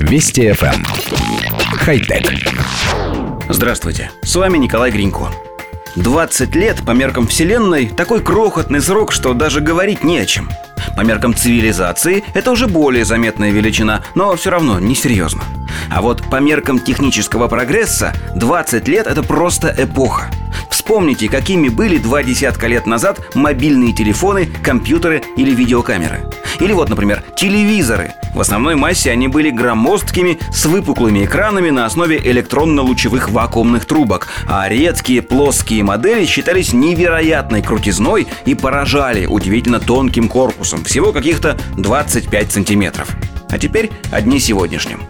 Вести FM. Эм. Хай-тек. Здравствуйте, с вами Николай Гринько. 20 лет по меркам Вселенной такой крохотный срок, что даже говорить не о чем. По меркам цивилизации это уже более заметная величина, но все равно несерьезно. А вот по меркам технического прогресса 20 лет это просто эпоха. Вспомните, какими были два десятка лет назад мобильные телефоны, компьютеры или видеокамеры. Или вот, например, телевизоры. В основной массе они были громоздкими, с выпуклыми экранами на основе электронно-лучевых вакуумных трубок, а редкие плоские модели считались невероятной крутизной и поражали удивительно тонким корпусом, всего каких-то 25 сантиметров. А теперь одни сегодняшним.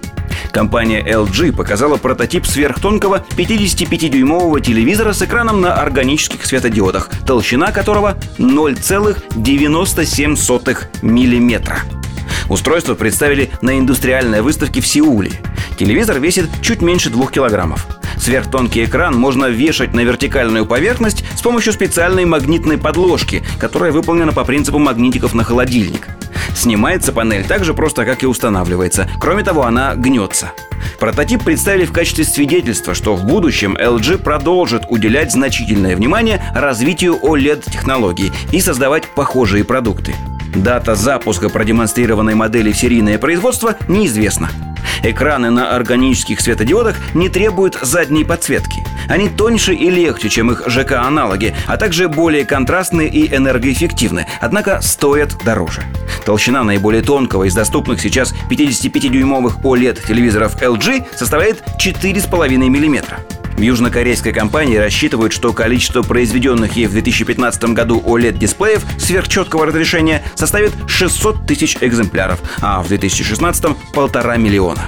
Компания LG показала прототип сверхтонкого 55-дюймового телевизора с экраном на органических светодиодах, толщина которого 0,97 мм. Устройство представили на индустриальной выставке в Сеуле. Телевизор весит чуть меньше 2 килограммов. Сверхтонкий экран можно вешать на вертикальную поверхность с помощью специальной магнитной подложки, которая выполнена по принципу магнитиков на холодильник. Снимается панель так же просто, как и устанавливается. Кроме того, она гнется. Прототип представили в качестве свидетельства, что в будущем LG продолжит уделять значительное внимание развитию OLED-технологий и создавать похожие продукты. Дата запуска продемонстрированной модели в серийное производство неизвестна. Экраны на органических светодиодах не требуют задней подсветки. Они тоньше и легче, чем их ЖК-аналоги, а также более контрастны и энергоэффективны, однако стоят дороже. Толщина наиболее тонкого из доступных сейчас 55-дюймовых OLED-телевизоров LG составляет 4,5 мм. В южнокорейской компании рассчитывают, что количество произведенных ей в 2015 году OLED-дисплеев сверхчеткого разрешения составит 600 тысяч экземпляров, а в 2016 – полтора миллиона.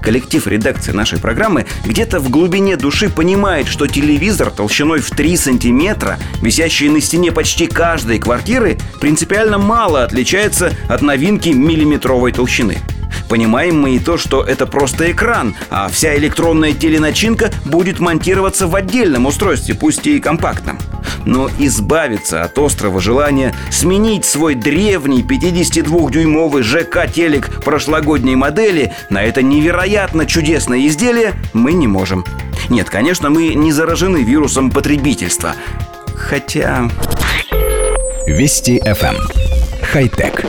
Коллектив редакции нашей программы где-то в глубине души понимает, что телевизор толщиной в 3 сантиметра, висящий на стене почти каждой квартиры, принципиально мало отличается от новинки миллиметровой толщины – Понимаем мы и то, что это просто экран, а вся электронная теленачинка будет монтироваться в отдельном устройстве, пусть и компактном. Но избавиться от острого желания сменить свой древний 52-дюймовый ЖК-телек прошлогодней модели на это невероятно чудесное изделие мы не можем. Нет, конечно, мы не заражены вирусом потребительства. Хотя... Вести FM. Эм. Хай-тек.